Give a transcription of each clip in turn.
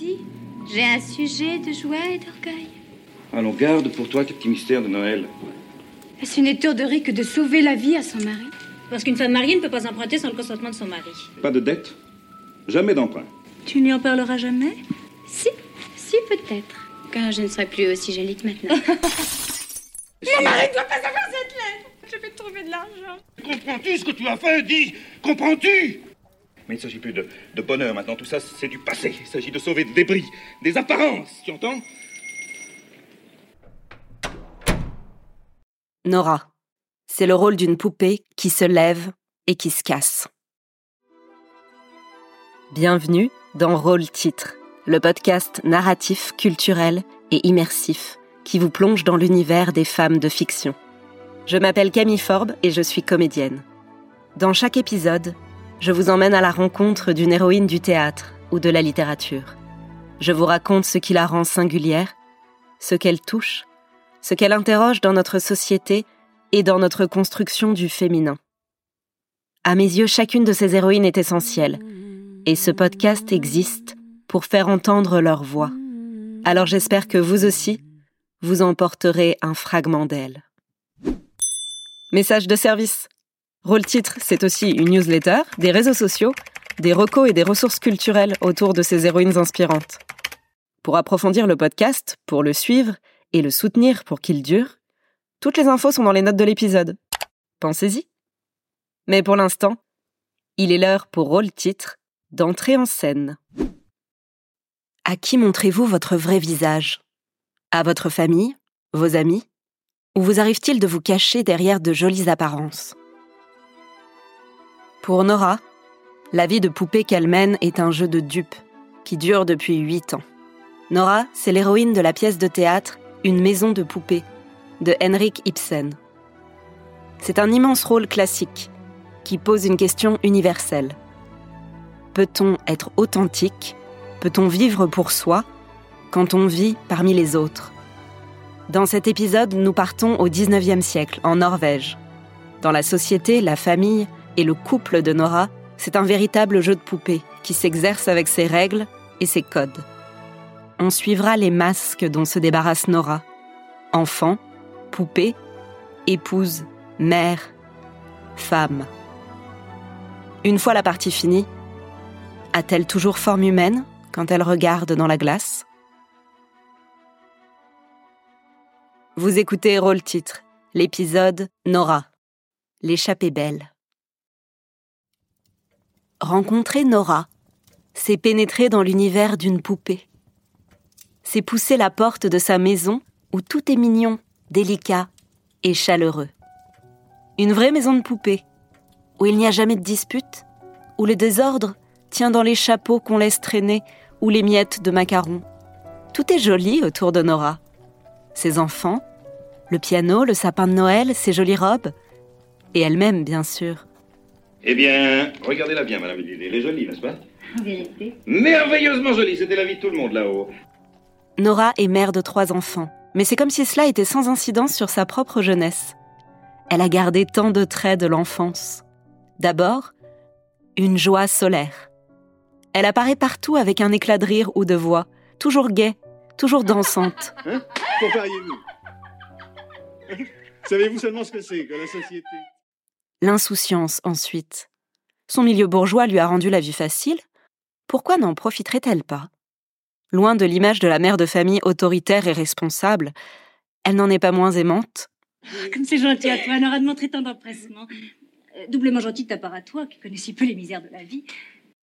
J'ai un sujet de joie et d'orgueil. Allons, garde pour toi tes petits mystères de Noël. Est-ce une étourderie que de sauver la vie à son mari? Parce qu'une femme mariée ne peut pas emprunter sans le consentement de son mari. Pas de dette, jamais d'emprunt. Tu n'y en parleras jamais? Si, si peut-être. Car je ne serai plus aussi jolie que maintenant. Mon mari ne doit pas avoir cette lettre Je vais trouver de l'argent. Comprends-tu ce que tu as fait? Dis Comprends-tu? Mais il ne s'agit plus de, bonheur maintenant, tout ça c'est du passé. Il s'agit de sauver des débris, des apparences, tu entends? Nora. C'est le rôle d'une poupée qui se lève et qui se casse. Bienvenue dans Rôle Titre, le podcast narratif, culturel et immersif qui vous plonge dans l'univers des femmes de fiction. Je m'appelle Camille Forbe et je suis comédienne. Dans chaque épisode, je vous emmène à la rencontre d'une héroïne du théâtre ou de la littérature. Je vous raconte ce qui la rend singulière, ce qu'elle touche, ce qu'elle interroge dans notre société et dans notre construction du féminin. À mes yeux, chacune de ces héroïnes est essentielle, et ce podcast existe pour faire entendre leur voix. Alors j'espère que vous aussi, vous emporterez un fragment d'elle. Message de service. Rôle titre, c'est aussi une newsletter, des réseaux sociaux, des recos et des ressources culturelles autour de ces héroïnes inspirantes. Pour approfondir le podcast, pour le suivre et le soutenir pour qu'il dure, toutes les infos sont dans les notes de l'épisode. Pensez-y. Mais pour l'instant, il est l'heure pour rôle titre d'entrer en scène. À qui montrez-vous votre vrai visage? À votre famille Vos amis? Ou vous arrive-t-il de vous cacher derrière de jolies apparences? Pour Nora, la vie de poupée qu'elle mène est un jeu de dupes qui dure depuis huit ans. Nora, c'est l'héroïne de la pièce de théâtre Une maison de poupée de Henrik Ibsen. C'est un immense rôle classique qui pose une question universelle. Peut-on être authentique? Peut-on vivre pour soi quand on vit parmi les autres? Dans cet épisode, nous partons au 19e siècle, en Norvège. Dans la société, la famille et le couple de Nora, c'est un véritable jeu de poupée qui s'exerce avec ses règles et ses codes. On suivra les masques dont se débarrasse Nora. Enfant, poupée, épouse, mère, femme. Une fois la partie finie, a-t-elle toujours forme humaine quand elle regarde dans la glace? Vous écoutez Rôle Titre, l'épisode Nora, l'échappée belle. Rencontrer Nora, c'est pénétrer dans l'univers d'une poupée. C'est pousser la porte de sa maison où tout est mignon, délicat et chaleureux. Une vraie maison de poupée, où il n'y a jamais de dispute, où le désordre tient dans les chapeaux qu'on laisse traîner ou les miettes de macarons. Tout est joli autour de Nora. Ses enfants, le piano, le sapin de Noël, ses jolies robes, et elle-même, bien sûr. Eh bien, regardez-la bien, madame Lily. Elle est jolie, n'est-ce pas? En vérité. Merveilleusement jolie, c'était la vie de tout le monde là-haut. Nora est mère de trois enfants, mais c'est comme si cela était sans incidence sur sa propre jeunesse. Elle a gardé tant de traits de l'enfance. D'abord, une joie solaire. Elle apparaît partout avec un éclat de rire ou de voix, toujours gaie, toujours dansante. Hein? Pour vous Savez-vous seulement ce que c'est que la société? L'insouciance ensuite. Son milieu bourgeois lui a rendu la vie facile. Pourquoi n'en profiterait-elle pas? Loin de l'image de la mère de famille autoritaire et responsable, elle n'en est pas moins aimante. Comme c'est gentil à toi, Nora, de montrer tant d'empressement. Euh, doublement gentil de ta part à toi, qui connais si peu les misères de la vie.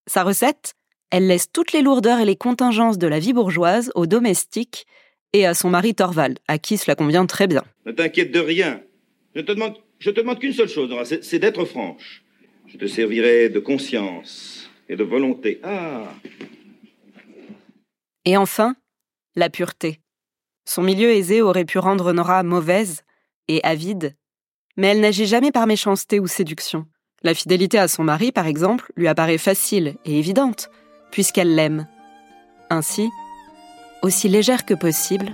Sa recette Elle laisse toutes les lourdeurs et les contingences de la vie bourgeoise aux domestiques et à son mari Thorvald, à qui cela convient très bien. Ne t'inquiète de rien. Je te demande, je te demande qu'une seule chose, Nora, c'est d'être franche. Je te servirai de conscience et de volonté. Ah Et enfin, la pureté. Son milieu aisé aurait pu rendre Nora mauvaise et avide, mais elle n'agit jamais par méchanceté ou séduction. La fidélité à son mari, par exemple, lui apparaît facile et évidente, puisqu'elle l'aime. Ainsi, aussi légère que possible,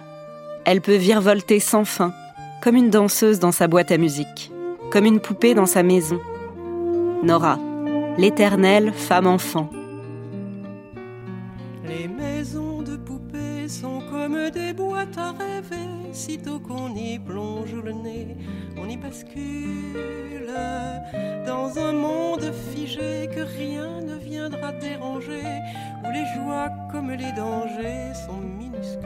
elle peut virevolter sans fin, comme une danseuse dans sa boîte à musique, comme une poupée dans sa maison. Nora, l'éternelle femme-enfant. Les maisons de poupées sont comme des boîtes à rêver. Sitôt qu'on y plonge le nez, on y bascule dans un monde figé que rien ne viendra déranger, où les joies comme les dangers sont minuscules.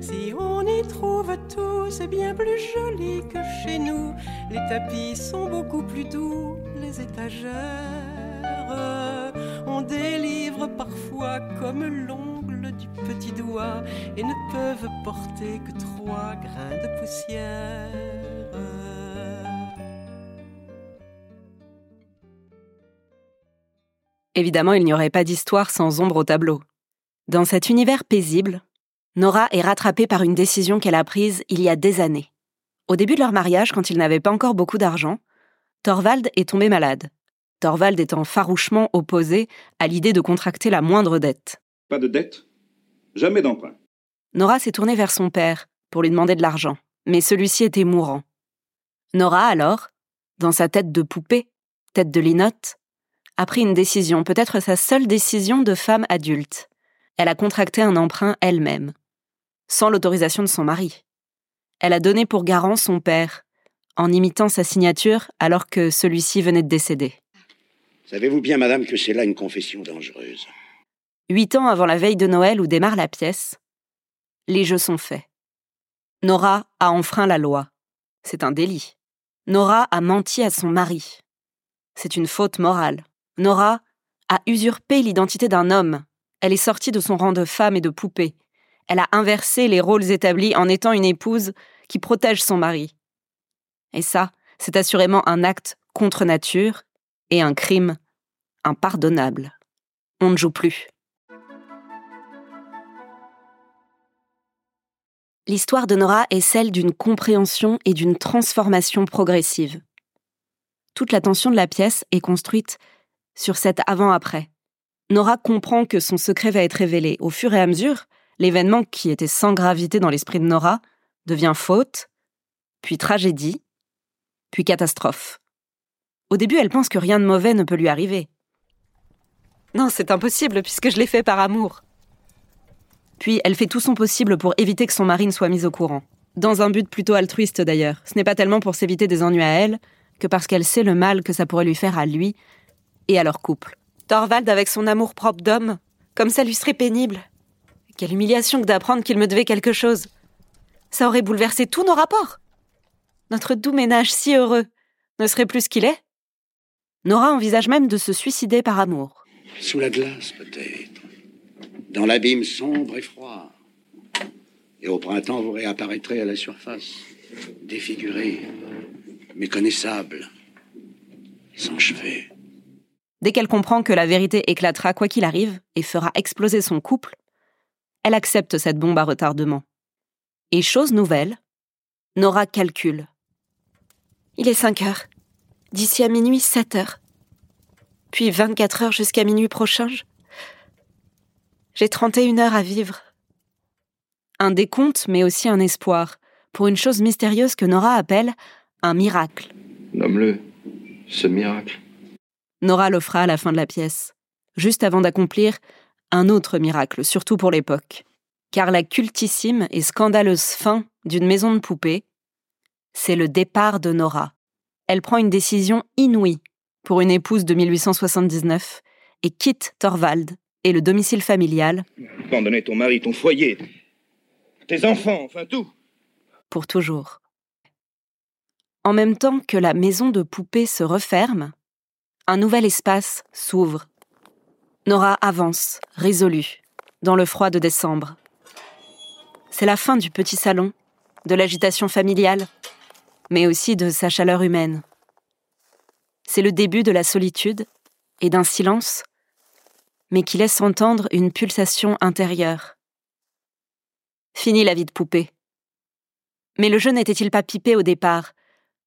Si on y trouve c'est bien plus joli que chez nous. Les tapis sont beaucoup plus doux, les étagères. On délivre parfois comme l'ongle du petit doigt et ne peuvent porter que trois grains de poussière. Évidemment, il n'y aurait pas d'histoire sans ombre au tableau. Dans cet univers paisible, Nora est rattrapée par une décision qu'elle a prise il y a des années. Au début de leur mariage, quand ils n'avaient pas encore beaucoup d'argent, Thorvald est tombé malade. Thorvald étant farouchement opposé à l'idée de contracter la moindre dette. Pas de dette Jamais d'emprunt. Nora s'est tournée vers son père pour lui demander de l'argent, mais celui-ci était mourant. Nora, alors, dans sa tête de poupée, tête de linotte, a pris une décision, peut-être sa seule décision de femme adulte. Elle a contracté un emprunt elle-même sans l'autorisation de son mari. Elle a donné pour garant son père, en imitant sa signature alors que celui-ci venait de décéder. Savez-vous bien, madame, que c'est là une confession dangereuse? Huit ans avant la veille de Noël où démarre la pièce, les jeux sont faits. Nora a enfreint la loi. C'est un délit. Nora a menti à son mari. C'est une faute morale. Nora a usurpé l'identité d'un homme. Elle est sortie de son rang de femme et de poupée elle a inversé les rôles établis en étant une épouse qui protège son mari. Et ça, c'est assurément un acte contre nature et un crime impardonnable. On ne joue plus. L'histoire de Nora est celle d'une compréhension et d'une transformation progressive. Toute la tension de la pièce est construite sur cet avant-après. Nora comprend que son secret va être révélé au fur et à mesure l'événement qui était sans gravité dans l'esprit de Nora devient faute, puis tragédie, puis catastrophe. Au début, elle pense que rien de mauvais ne peut lui arriver. Non, c'est impossible puisque je l'ai fait par amour. Puis elle fait tout son possible pour éviter que son mari ne soit mis au courant. Dans un but plutôt altruiste d'ailleurs. Ce n'est pas tellement pour s'éviter des ennuis à elle, que parce qu'elle sait le mal que ça pourrait lui faire à lui et à leur couple. Thorvald avec son amour propre d'homme, comme ça lui serait pénible. Quelle humiliation que d'apprendre qu'il me devait quelque chose. Ça aurait bouleversé tous nos rapports. Notre doux ménage si heureux ne serait plus ce qu'il est. Nora envisage même de se suicider par amour. Sous la glace, peut-être. Dans l'abîme sombre et froid. Et au printemps, vous réapparaîtrez à la surface, défiguré, méconnaissable, sans cheveux. Dès qu'elle comprend que la vérité éclatera quoi qu'il arrive et fera exploser son couple, elle accepte cette bombe à retardement. Et chose nouvelle, Nora calcule. Il est 5 heures. D'ici à minuit, 7 heures. Puis 24 heures jusqu'à minuit prochain. J'ai 31 heures à vivre. Un décompte, mais aussi un espoir, pour une chose mystérieuse que Nora appelle un miracle. Nomme-le, ce miracle. Nora l'offra à la fin de la pièce, juste avant d'accomplir un autre miracle, surtout pour l'époque. Car la cultissime et scandaleuse fin d'une maison de poupée, c'est le départ de Nora. Elle prend une décision inouïe pour une épouse de 1879 et quitte Thorvald et le domicile familial. Abandonner ton mari, ton foyer, tes enfants, enfin tout. Pour toujours. En même temps que la maison de poupée se referme, un nouvel espace s'ouvre Nora avance, résolue, dans le froid de décembre. C'est la fin du petit salon, de l'agitation familiale, mais aussi de sa chaleur humaine. C'est le début de la solitude et d'un silence, mais qui laisse entendre une pulsation intérieure. Fini la vie de poupée. Mais le jeu n'était-il pas pipé au départ,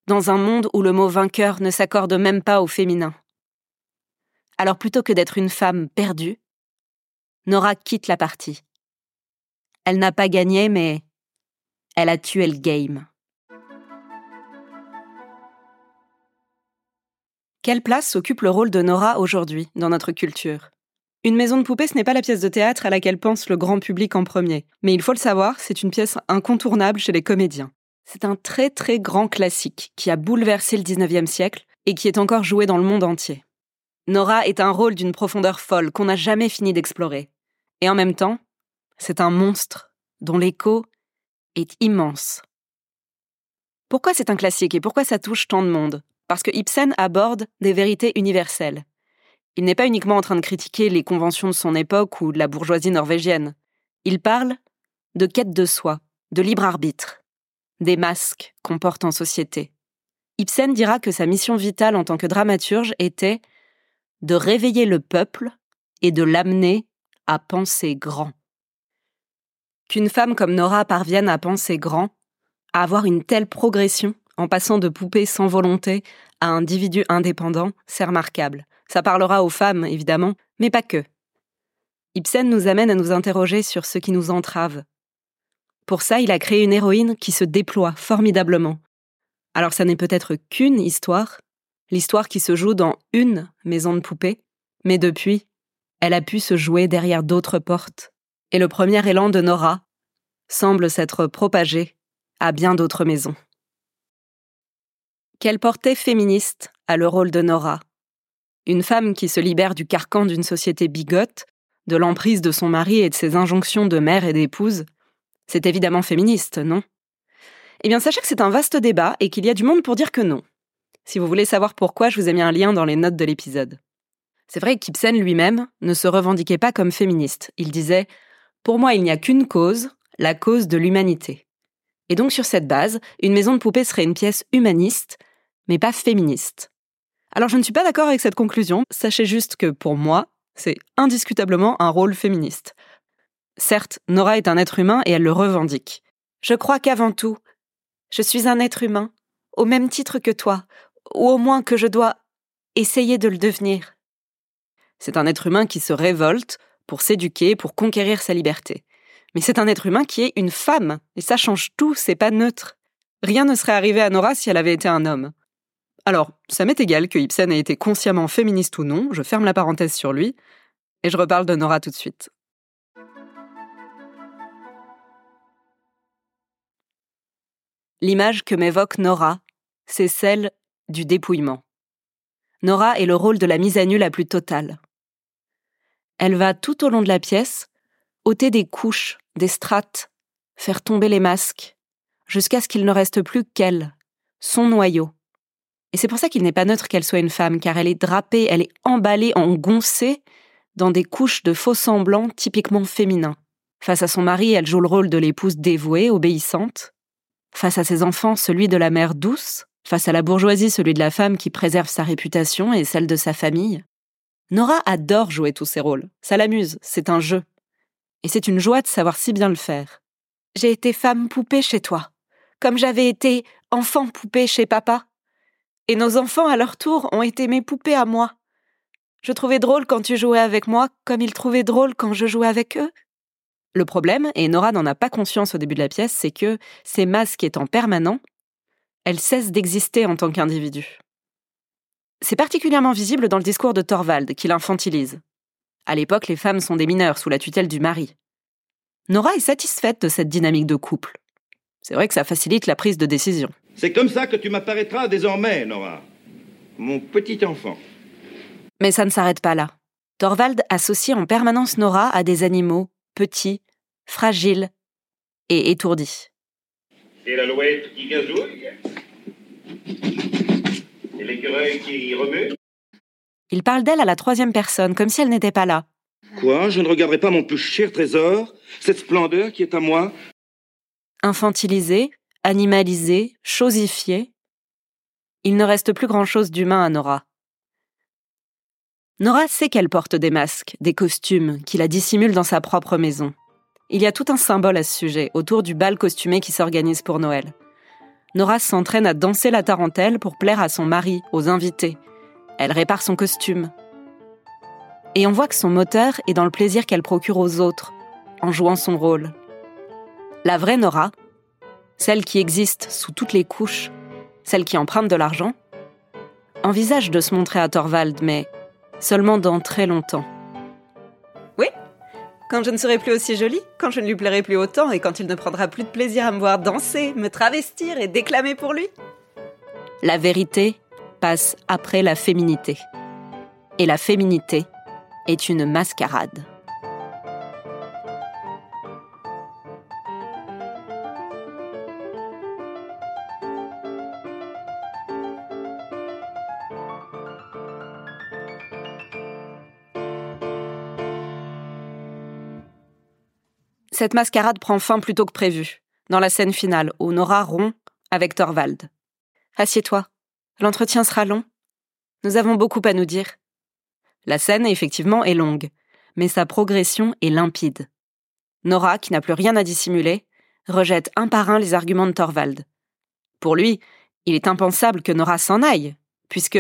dans un monde où le mot vainqueur ne s'accorde même pas au féminin? Alors plutôt que d'être une femme perdue, Nora quitte la partie. Elle n'a pas gagné, mais elle a tué le game. Quelle place occupe le rôle de Nora aujourd'hui dans notre culture? Une maison de poupée, ce n'est pas la pièce de théâtre à laquelle pense le grand public en premier. Mais il faut le savoir, c'est une pièce incontournable chez les comédiens. C'est un très très grand classique qui a bouleversé le 19e siècle et qui est encore joué dans le monde entier. Nora est un rôle d'une profondeur folle qu'on n'a jamais fini d'explorer. Et en même temps, c'est un monstre dont l'écho est immense. Pourquoi c'est un classique et pourquoi ça touche tant de monde? Parce que Ibsen aborde des vérités universelles. Il n'est pas uniquement en train de critiquer les conventions de son époque ou de la bourgeoisie norvégienne. Il parle de quête de soi, de libre arbitre, des masques qu'on porte en société. Ibsen dira que sa mission vitale en tant que dramaturge était de réveiller le peuple et de l'amener à penser grand. Qu'une femme comme Nora parvienne à penser grand, à avoir une telle progression en passant de poupée sans volonté à individu indépendant, c'est remarquable. Ça parlera aux femmes, évidemment, mais pas que. Ibsen nous amène à nous interroger sur ce qui nous entrave. Pour ça, il a créé une héroïne qui se déploie formidablement. Alors ça n'est peut-être qu'une histoire, l'histoire qui se joue dans une maison de poupée, mais depuis, elle a pu se jouer derrière d'autres portes, et le premier élan de Nora semble s'être propagé à bien d'autres maisons. Quelle portée féministe a le rôle de Nora? Une femme qui se libère du carcan d'une société bigote, de l'emprise de son mari et de ses injonctions de mère et d'épouse, c'est évidemment féministe, non? Eh bien, sachez que c'est un vaste débat et qu'il y a du monde pour dire que non. Si vous voulez savoir pourquoi, je vous ai mis un lien dans les notes de l'épisode. C'est vrai qu'Ibsen lui-même ne se revendiquait pas comme féministe. Il disait Pour moi, il n'y a qu'une cause, la cause de l'humanité. Et donc, sur cette base, une maison de poupée serait une pièce humaniste, mais pas féministe. Alors je ne suis pas d'accord avec cette conclusion, sachez juste que pour moi, c'est indiscutablement un rôle féministe. Certes, Nora est un être humain et elle le revendique. Je crois qu'avant tout, je suis un être humain, au même titre que toi, ou au moins que je dois essayer de le devenir. C'est un être humain qui se révolte pour s'éduquer, pour conquérir sa liberté. Mais c'est un être humain qui est une femme, et ça change tout, c'est pas neutre. Rien ne serait arrivé à Nora si elle avait été un homme. Alors, ça m'est égal que Ibsen ait été consciemment féministe ou non, je ferme la parenthèse sur lui, et je reparle de Nora tout de suite. L'image que m'évoque Nora, c'est celle du dépouillement. Nora est le rôle de la mise à nu la plus totale. Elle va tout au long de la pièce ôter des couches, des strates, faire tomber les masques, jusqu'à ce qu'il ne reste plus qu'elle, son noyau, et c'est pour ça qu'il n'est pas neutre qu'elle soit une femme, car elle est drapée, elle est emballée, engoncée dans des couches de faux semblants typiquement féminins. Face à son mari, elle joue le rôle de l'épouse dévouée, obéissante. Face à ses enfants, celui de la mère douce. Face à la bourgeoisie, celui de la femme qui préserve sa réputation et celle de sa famille. Nora adore jouer tous ces rôles. Ça l'amuse, c'est un jeu. Et c'est une joie de savoir si bien le faire. J'ai été femme poupée chez toi, comme j'avais été enfant poupée chez papa. Et nos enfants, à leur tour, ont été mes poupées à moi. Je trouvais drôle quand tu jouais avec moi, comme ils trouvaient drôle quand je jouais avec eux. Le problème, et Nora n'en a pas conscience au début de la pièce, c'est que, ces masques étant permanents, elle cesse d'exister en tant qu'individu. C'est particulièrement visible dans le discours de Thorvald, qui l'infantilise. À l'époque, les femmes sont des mineurs sous la tutelle du mari. Nora est satisfaite de cette dynamique de couple. C'est vrai que ça facilite la prise de décision. C'est comme ça que tu m'apparaîtras désormais, Nora. Mon petit enfant. Mais ça ne s'arrête pas là. Thorvald associe en permanence Nora à des animaux petits, fragiles et étourdis. Et l'alouette qui gazouille Et l'écureuil qui remue Il parle d'elle à la troisième personne, comme si elle n'était pas là. Quoi Je ne regarderai pas mon plus cher trésor Cette splendeur qui est à moi? Infantilisée, animalisé, chosifié, il ne reste plus grand-chose d'humain à Nora. Nora sait qu'elle porte des masques, des costumes, qui la dissimulent dans sa propre maison. Il y a tout un symbole à ce sujet, autour du bal costumé qui s'organise pour Noël. Nora s'entraîne à danser la tarentelle pour plaire à son mari, aux invités. Elle répare son costume. Et on voit que son moteur est dans le plaisir qu'elle procure aux autres, en jouant son rôle. La vraie Nora, celle qui existe sous toutes les couches, celle qui emprunte de l'argent, envisage de se montrer à Thorvald, mais seulement dans très longtemps. Quand je ne serai plus aussi jolie, quand je ne lui plairai plus autant et quand il ne prendra plus de plaisir à me voir danser, me travestir et déclamer pour lui La vérité passe après la féminité. Et la féminité est une mascarade. Cette mascarade prend fin plus tôt que prévu, dans la scène finale, où Nora rompt avec Thorvald. Assieds-toi. L'entretien sera long. Nous avons beaucoup à nous dire. La scène, effectivement, est longue, mais sa progression est limpide. Nora, qui n'a plus rien à dissimuler, rejette un par un les arguments de Thorvald. Pour lui, il est impensable que Nora s'en aille, puisque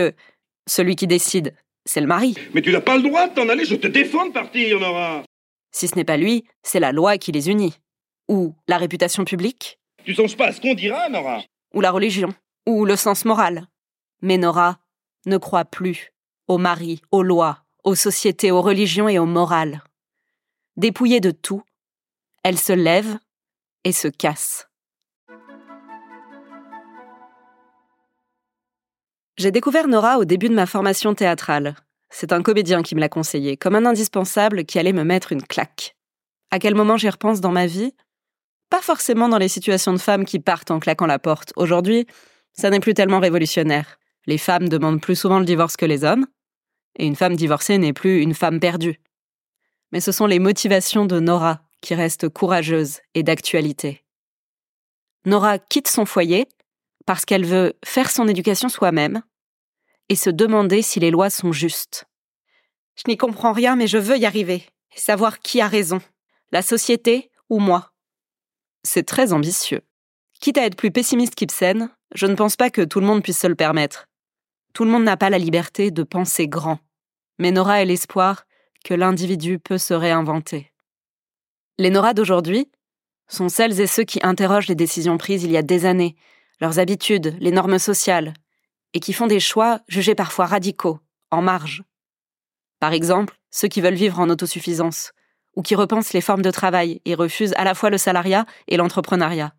celui qui décide, c'est le mari. Mais tu n'as pas le droit de t'en aller, je te défends de partir, Nora si ce n'est pas lui, c'est la loi qui les unit. Ou la réputation publique. Tu songes pas à ce qu'on dira, Nora? Ou la religion. Ou le sens moral. Mais Nora ne croit plus aux maris, aux lois, aux sociétés, aux religions et aux morales. Dépouillée de tout, elle se lève et se casse. J'ai découvert Nora au début de ma formation théâtrale, c'est un comédien qui me l'a conseillé, comme un indispensable qui allait me mettre une claque. À quel moment j'y repense dans ma vie? Pas forcément dans les situations de femmes qui partent en claquant la porte. Aujourd'hui, ça n'est plus tellement révolutionnaire. Les femmes demandent plus souvent le divorce que les hommes, et une femme divorcée n'est plus une femme perdue. Mais ce sont les motivations de Nora qui restent courageuses et d'actualité. Nora quitte son foyer parce qu'elle veut faire son éducation soi-même, et se demander si les lois sont justes. Je n'y comprends rien, mais je veux y arriver, et savoir qui a raison, la société ou moi. C'est très ambitieux. Quitte à être plus pessimiste qu'Ibsen, je ne pense pas que tout le monde puisse se le permettre. Tout le monde n'a pas la liberté de penser grand. Mais Nora a l'espoir que l'individu peut se réinventer. Les Nora d'aujourd'hui sont celles et ceux qui interrogent les décisions prises il y a des années, leurs habitudes, les normes sociales, et qui font des choix jugés parfois radicaux, en marge. Par exemple, ceux qui veulent vivre en autosuffisance, ou qui repensent les formes de travail et refusent à la fois le salariat et l'entrepreneuriat.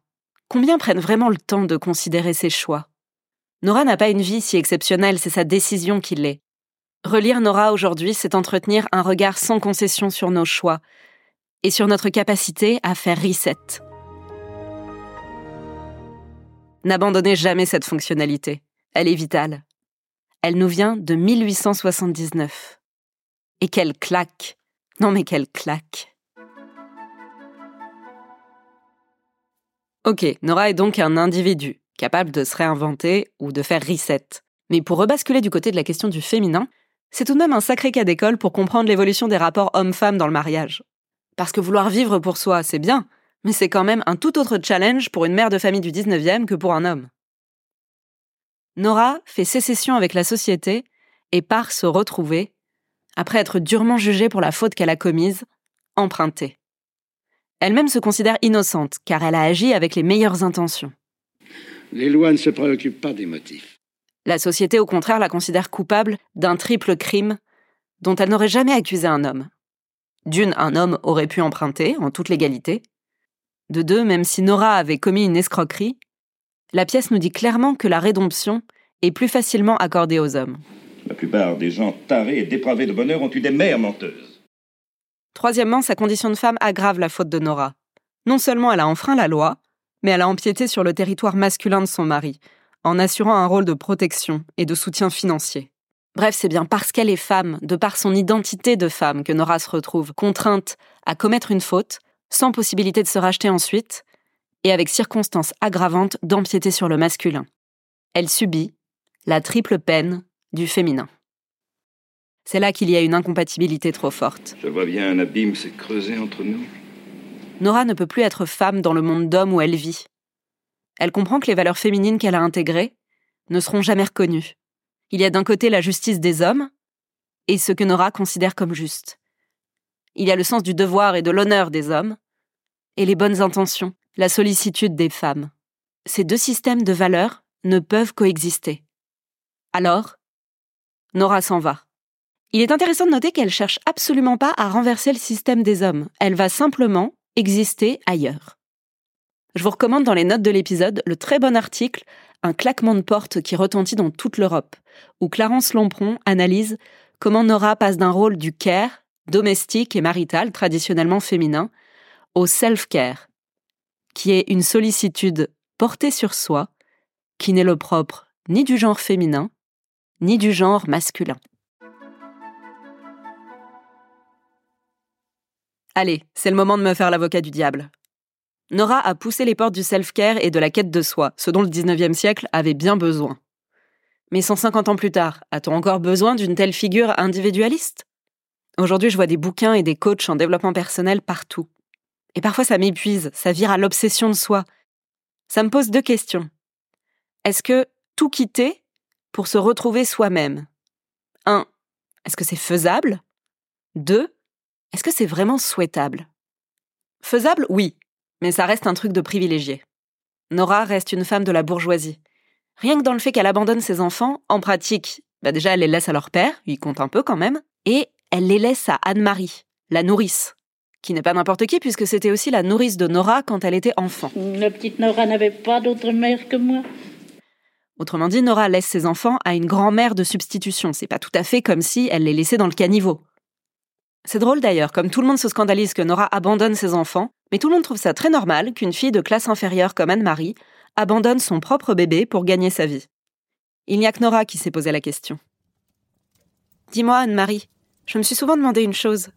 Combien prennent vraiment le temps de considérer ces choix? Nora n'a pas une vie si exceptionnelle, c'est sa décision qui l'est. Relire Nora aujourd'hui, c'est entretenir un regard sans concession sur nos choix et sur notre capacité à faire reset. N'abandonnez jamais cette fonctionnalité. Elle est vitale. Elle nous vient de 1879. Et quelle claque Non mais quelle claque Ok, Nora est donc un individu, capable de se réinventer ou de faire reset. Mais pour rebasculer du côté de la question du féminin, c'est tout de même un sacré cas d'école pour comprendre l'évolution des rapports hommes-femmes dans le mariage. Parce que vouloir vivre pour soi, c'est bien, mais c'est quand même un tout autre challenge pour une mère de famille du 19e que pour un homme. Nora fait sécession avec la société et part se retrouver, après être durement jugée pour la faute qu'elle a commise, empruntée. Elle-même se considère innocente, car elle a agi avec les meilleures intentions. Les lois ne se préoccupent pas des motifs. La société, au contraire, la considère coupable d'un triple crime dont elle n'aurait jamais accusé un homme. D'une, un homme aurait pu emprunter, en toute légalité. De deux, même si Nora avait commis une escroquerie, la pièce nous dit clairement que la rédemption est plus facilement accordée aux hommes. La plupart des gens tarés et dépravés de bonheur ont eu des mères menteuses. Troisièmement, sa condition de femme aggrave la faute de Nora. Non seulement elle a enfreint la loi, mais elle a empiété sur le territoire masculin de son mari, en assurant un rôle de protection et de soutien financier. Bref, c'est bien parce qu'elle est femme, de par son identité de femme, que Nora se retrouve contrainte à commettre une faute, sans possibilité de se racheter ensuite, et avec circonstances aggravantes d'empiéter sur le masculin. Elle subit la triple peine du féminin. C'est là qu'il y a une incompatibilité trop forte. Je vois bien un abîme s'est creusé entre nous. Nora ne peut plus être femme dans le monde d'hommes où elle vit. Elle comprend que les valeurs féminines qu'elle a intégrées ne seront jamais reconnues. Il y a d'un côté la justice des hommes et ce que Nora considère comme juste. Il y a le sens du devoir et de l'honneur des hommes et les bonnes intentions la sollicitude des femmes. Ces deux systèmes de valeurs ne peuvent coexister. Alors, Nora s'en va. Il est intéressant de noter qu'elle cherche absolument pas à renverser le système des hommes. Elle va simplement exister ailleurs. Je vous recommande dans les notes de l'épisode le très bon article Un claquement de porte qui retentit dans toute l'Europe, où Clarence Lompron analyse comment Nora passe d'un rôle du care, domestique et marital, traditionnellement féminin, au self-care, qui est une sollicitude portée sur soi, qui n'est le propre ni du genre féminin, ni du genre masculin. Allez, c'est le moment de me faire l'avocat du diable. Nora a poussé les portes du self-care et de la quête de soi, ce dont le 19e siècle avait bien besoin. Mais 150 ans plus tard, a-t-on encore besoin d'une telle figure individualiste? Aujourd'hui, je vois des bouquins et des coachs en développement personnel partout. Et parfois, ça m'épuise, ça vire à l'obsession de soi. Ça me pose deux questions. Est-ce que tout quitter pour se retrouver soi-même? 1. Est-ce que c'est faisable? 2. Est-ce que c'est vraiment souhaitable? Faisable, oui, mais ça reste un truc de privilégié. Nora reste une femme de la bourgeoisie. Rien que dans le fait qu'elle abandonne ses enfants, en pratique, bah déjà elle les laisse à leur père, il compte un peu quand même, et elle les laisse à Anne-Marie, la nourrice, qui n'est pas n'importe qui puisque c'était aussi la nourrice de Nora quand elle était enfant. La petite Nora n'avait pas d'autre mère que moi. Autrement dit, Nora laisse ses enfants à une grand-mère de substitution. C'est pas tout à fait comme si elle les laissait dans le caniveau. C'est drôle d'ailleurs, comme tout le monde se scandalise que Nora abandonne ses enfants, mais tout le monde trouve ça très normal qu'une fille de classe inférieure comme Anne-Marie abandonne son propre bébé pour gagner sa vie. Il n'y a que Nora qui s'est posé la question. Dis-moi, Anne-Marie, je me suis souvent demandé une chose.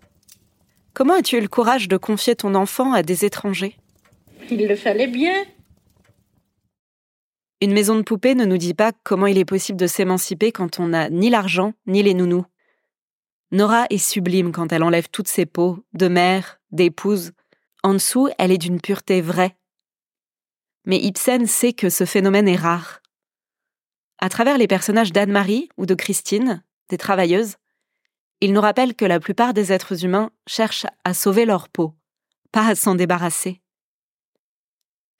Comment as-tu eu le courage de confier ton enfant à des étrangers? Il le fallait bien. Une maison de poupée ne nous dit pas comment il est possible de s'émanciper quand on n'a ni l'argent ni les nounous. Nora est sublime quand elle enlève toutes ses peaux, de mère, d'épouse. En dessous, elle est d'une pureté vraie. Mais Ibsen sait que ce phénomène est rare. À travers les personnages d'Anne-Marie ou de Christine, des travailleuses, il nous rappelle que la plupart des êtres humains cherchent à sauver leur peau, pas à s'en débarrasser.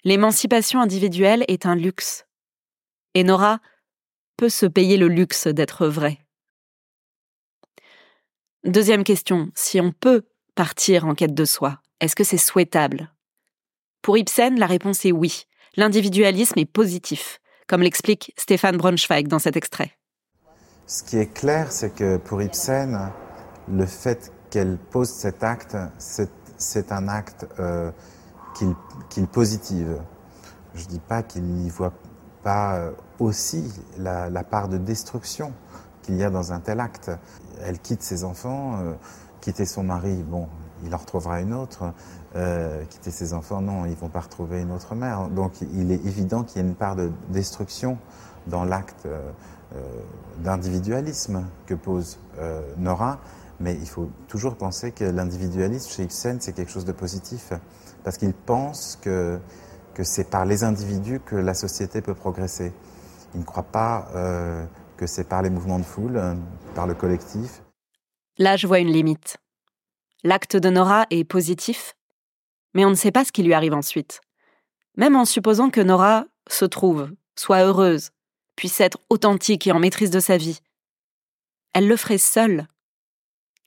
L'émancipation individuelle est un luxe et Nora peut se payer le luxe d'être vraie. Deuxième question, si on peut partir en quête de soi, est-ce que c'est souhaitable? Pour Ibsen, la réponse est oui. L'individualisme est positif, comme l'explique Stéphane Braunschweig dans cet extrait. Ce qui est clair, c'est que pour Ibsen, le fait qu'elle pose cet acte, c'est un acte euh, qu'il positive. Je ne dis pas qu'il n'y voit pas euh, aussi la, part de destruction qu'il y a dans un tel acte. Elle quitte ses enfants, euh, quitter son mari, bon, il en retrouvera une autre. Euh, quitter ses enfants, non, ils vont pas retrouver une autre mère. Donc il est évident qu'il y a une part de destruction dans l'acte d'individualisme que pose Nora, mais il faut toujours penser que l'individualisme chez Ibsen, c'est quelque chose de positif, parce qu'il pense que que c'est par les individus que la société peut progresser. Il ne croit pas euh, que c'est par les mouvements de foule, euh, par le collectif. Là, je vois une limite. L'acte de Nora est positif, mais on ne sait pas ce qui lui arrive ensuite. Même en supposant que Nora se trouve, soit heureuse, puisse être authentique et en maîtrise de sa vie. Elle le ferait seule.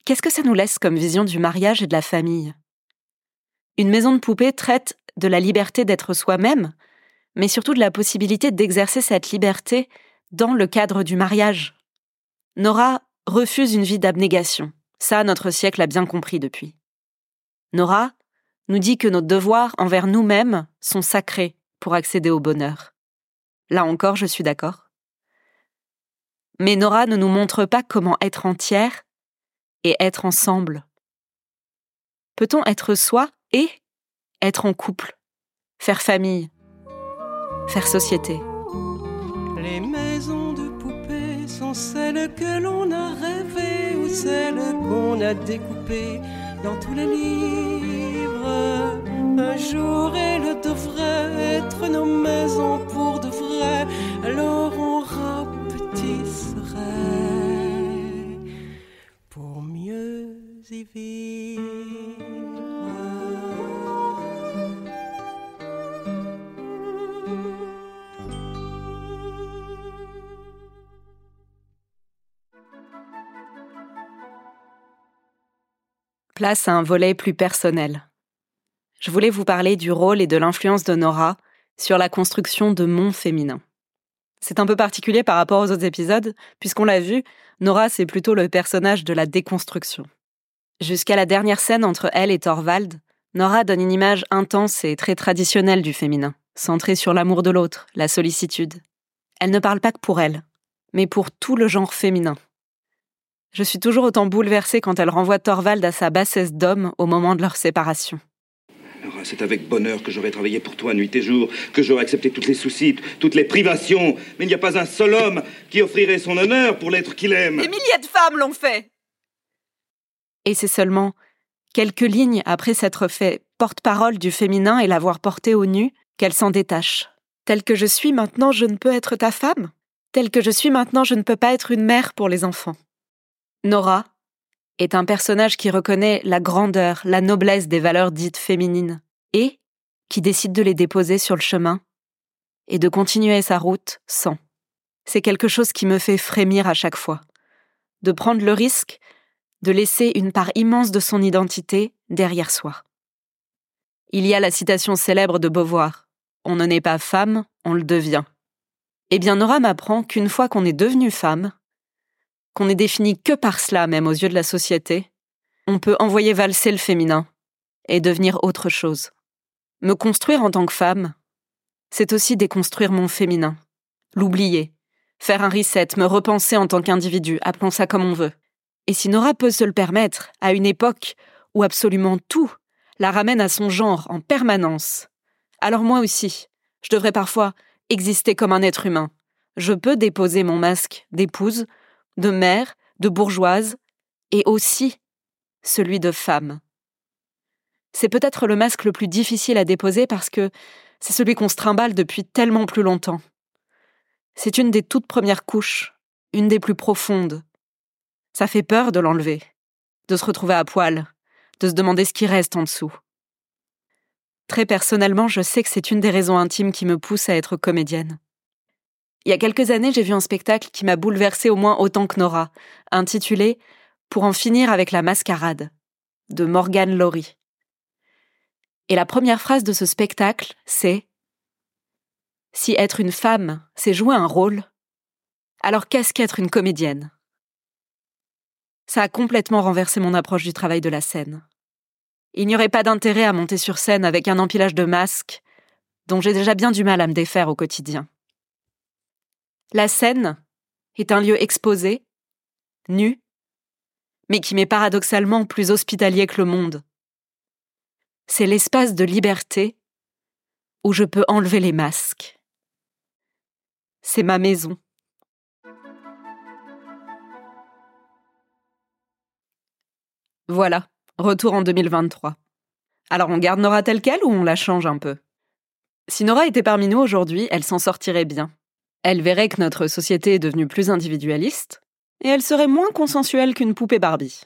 Qu'est-ce que ça nous laisse comme vision du mariage et de la famille? Une maison de poupée traite de la liberté d'être soi-même, mais surtout de la possibilité d'exercer cette liberté dans le cadre du mariage. Nora refuse une vie d'abnégation. Ça, notre siècle a bien compris depuis. Nora nous dit que nos devoirs envers nous-mêmes sont sacrés pour accéder au bonheur. Là encore, je suis d'accord. Mais Nora ne nous montre pas comment être entière et être ensemble. Peut-on être soi et être en couple, faire famille, faire société. Les maisons de poupées sont celles que l'on a rêvées ou celles qu'on a découpées dans tous les livres. Un jour elles devraient être nos maisons pour de vrai, place à un volet plus personnel. Je voulais vous parler du rôle et de l'influence de Nora sur la construction de mon féminin. C'est un peu particulier par rapport aux autres épisodes, puisqu'on l'a vu, Nora c'est plutôt le personnage de la déconstruction. Jusqu'à la dernière scène entre elle et Thorvald, Nora donne une image intense et très traditionnelle du féminin, centrée sur l'amour de l'autre, la sollicitude. Elle ne parle pas que pour elle, mais pour tout le genre féminin. Je suis toujours autant bouleversée quand elle renvoie Thorvald à sa bassesse d'homme au moment de leur séparation. C'est avec bonheur que j'aurais travaillé pour toi nuit et jour, que j'aurais accepté toutes les soucis, toutes les privations. Mais il n'y a pas un seul homme qui offrirait son honneur pour l'être qu'il aime. Des milliers de femmes l'ont fait. Et c'est seulement quelques lignes après s'être fait porte-parole du féminin et l'avoir porté au nu qu'elle s'en détache. Telle que je suis maintenant, je ne peux être ta femme. Telle que je suis maintenant, je ne peux pas être une mère pour les enfants. Nora est un personnage qui reconnaît la grandeur, la noblesse des valeurs dites féminines, et qui décide de les déposer sur le chemin et de continuer sa route sans. C'est quelque chose qui me fait frémir à chaque fois. De prendre le risque de laisser une part immense de son identité derrière soi. Il y a la citation célèbre de Beauvoir On ne naît pas femme, on le devient. Eh bien, Nora m'apprend qu'une fois qu'on est devenu femme, qu'on n'est défini que par cela même aux yeux de la société, on peut envoyer valser le féminin et devenir autre chose. Me construire en tant que femme, c'est aussi déconstruire mon féminin, l'oublier, faire un reset, me repenser en tant qu'individu, appelons ça comme on veut. Et si Nora peut se le permettre, à une époque où absolument tout la ramène à son genre en permanence, alors moi aussi, je devrais parfois exister comme un être humain. Je peux déposer mon masque d'épouse de mère, de bourgeoise, et aussi celui de femme. C'est peut-être le masque le plus difficile à déposer parce que c'est celui qu'on se trimballe depuis tellement plus longtemps. C'est une des toutes premières couches, une des plus profondes. Ça fait peur de l'enlever, de se retrouver à poil, de se demander ce qui reste en dessous. Très personnellement, je sais que c'est une des raisons intimes qui me pousse à être comédienne. Il y a quelques années, j'ai vu un spectacle qui m'a bouleversé au moins autant que Nora, intitulé Pour en finir avec la mascarade, de Morgan Laurie. Et la première phrase de ce spectacle, c'est Si être une femme, c'est jouer un rôle, alors qu'est-ce qu'être une comédienne? Ça a complètement renversé mon approche du travail de la scène. Il n'y aurait pas d'intérêt à monter sur scène avec un empilage de masques dont j'ai déjà bien du mal à me défaire au quotidien. La scène est un lieu exposé, nu, mais qui m'est paradoxalement plus hospitalier que le monde. C'est l'espace de liberté où je peux enlever les masques. C'est ma maison. Voilà, retour en 2023. Alors on garde Nora telle qu'elle ou on la change un peu? Si Nora était parmi nous aujourd'hui, elle s'en sortirait bien. Elle verrait que notre société est devenue plus individualiste, et elle serait moins consensuelle qu'une poupée Barbie.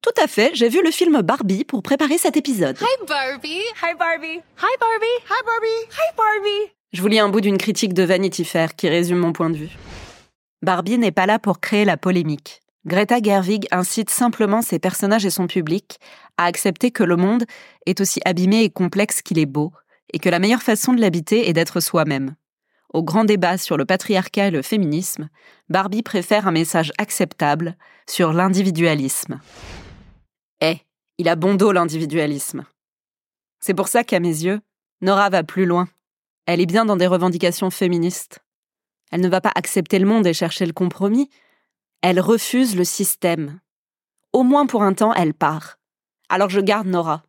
Tout à fait, j'ai vu le film Barbie pour préparer cet épisode. Hi Barbie! Hi Barbie! Hi Barbie! Hi Barbie! Hi Barbie! Je vous lis un bout d'une critique de Vanity Fair qui résume mon point de vue. Barbie n'est pas là pour créer la polémique. Greta Gerwig incite simplement ses personnages et son public à accepter que le monde est aussi abîmé et complexe qu'il est beau, et que la meilleure façon de l'habiter est d'être soi-même. Au grand débat sur le patriarcat et le féminisme, Barbie préfère un message acceptable sur l'individualisme. Eh, il a bon dos l'individualisme. C'est pour ça qu'à mes yeux, Nora va plus loin. Elle est bien dans des revendications féministes. Elle ne va pas accepter le monde et chercher le compromis. Elle refuse le système. Au moins pour un temps, elle part. Alors je garde Nora.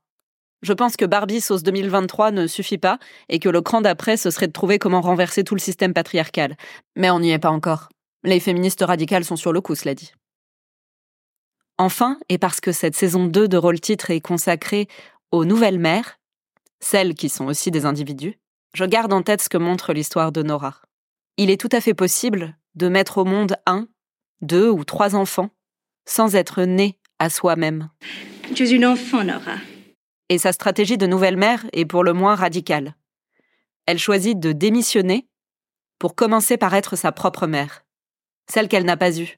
Je pense que Barbie sauce 2023 ne suffit pas et que le cran d'après, ce serait de trouver comment renverser tout le système patriarcal. Mais on n'y est pas encore. Les féministes radicales sont sur le coup, cela dit. Enfin, et parce que cette saison 2 de rôle titre est consacrée aux nouvelles mères, celles qui sont aussi des individus, je garde en tête ce que montre l'histoire de Nora. Il est tout à fait possible de mettre au monde un, deux ou trois enfants sans être né à soi-même. Tu es une enfant, Nora et sa stratégie de nouvelle mère est pour le moins radicale. Elle choisit de démissionner pour commencer par être sa propre mère, celle qu'elle n'a pas eue,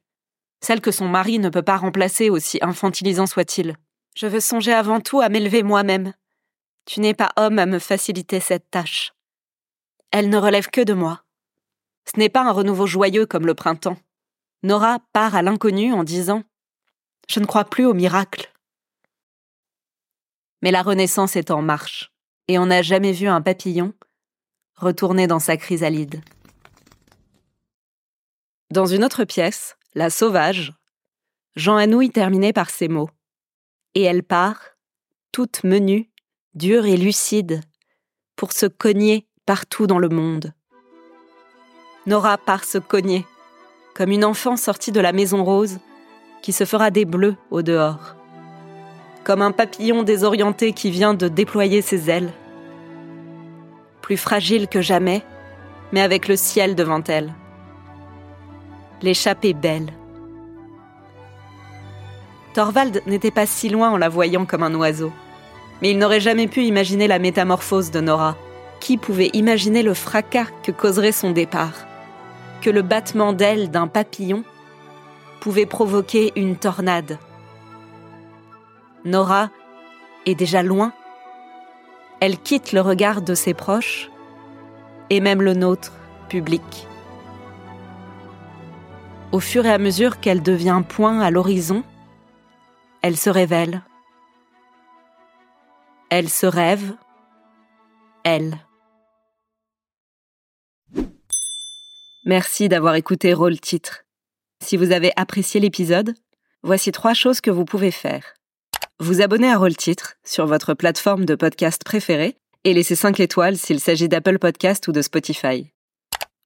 celle que son mari ne peut pas remplacer aussi infantilisant soit-il. Je veux songer avant tout à m'élever moi-même. Tu n'es pas homme à me faciliter cette tâche. Elle ne relève que de moi. Ce n'est pas un renouveau joyeux comme le printemps. Nora part à l'inconnu en disant Je ne crois plus au miracle. Mais la Renaissance est en marche, et on n'a jamais vu un papillon retourner dans sa chrysalide. Dans une autre pièce, La Sauvage, Jean Anouilh terminait par ces mots. Et elle part, toute menue, dure et lucide, pour se cogner partout dans le monde. Nora part se cogner, comme une enfant sortie de la maison rose qui se fera des bleus au dehors, comme un papillon désorienté qui vient de déployer ses ailes, plus fragile que jamais, mais avec le ciel devant elle. L'échappée belle. Thorvald n'était pas si loin en la voyant comme un oiseau, mais il n'aurait jamais pu imaginer la métamorphose de Nora. Qui pouvait imaginer le fracas que causerait son départ? Que le battement d'ailes d'un papillon pouvait provoquer une tornade Nora est déjà loin. Elle quitte le regard de ses proches et même le nôtre, public. Au fur et à mesure qu'elle devient point à l'horizon, elle se révèle. Elle se rêve. Elle. Merci d'avoir écouté Rôle Titre. Si vous avez apprécié l'épisode, voici trois choses que vous pouvez faire. Vous abonner à Rôle Titre sur votre plateforme de podcast préférée et laisser 5 étoiles s'il s'agit d'Apple Podcast ou de Spotify.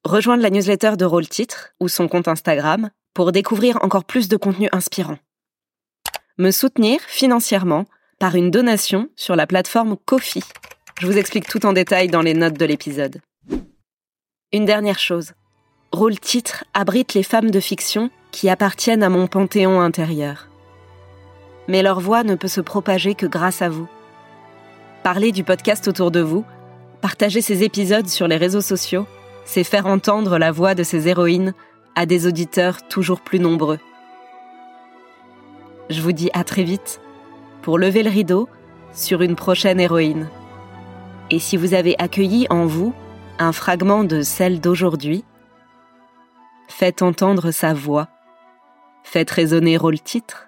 Rejoindre la newsletter de Rôle Titre ou son compte Instagram pour découvrir encore plus de contenu inspirant. Me soutenir financièrement par une donation sur la plateforme Kofi. Je vous explique tout en détail dans les notes de l'épisode. Une dernière chose. Rôle titre abrite les femmes de fiction qui appartiennent à mon panthéon intérieur. Mais leur voix ne peut se propager que grâce à vous. Parler du podcast autour de vous, partager ces épisodes sur les réseaux sociaux, c'est faire entendre la voix de ces héroïnes à des auditeurs toujours plus nombreux. Je vous dis à très vite pour lever le rideau sur une prochaine héroïne. Et si vous avez accueilli en vous un fragment de celle d'aujourd'hui, faites entendre sa voix, faites résonner rôle titre.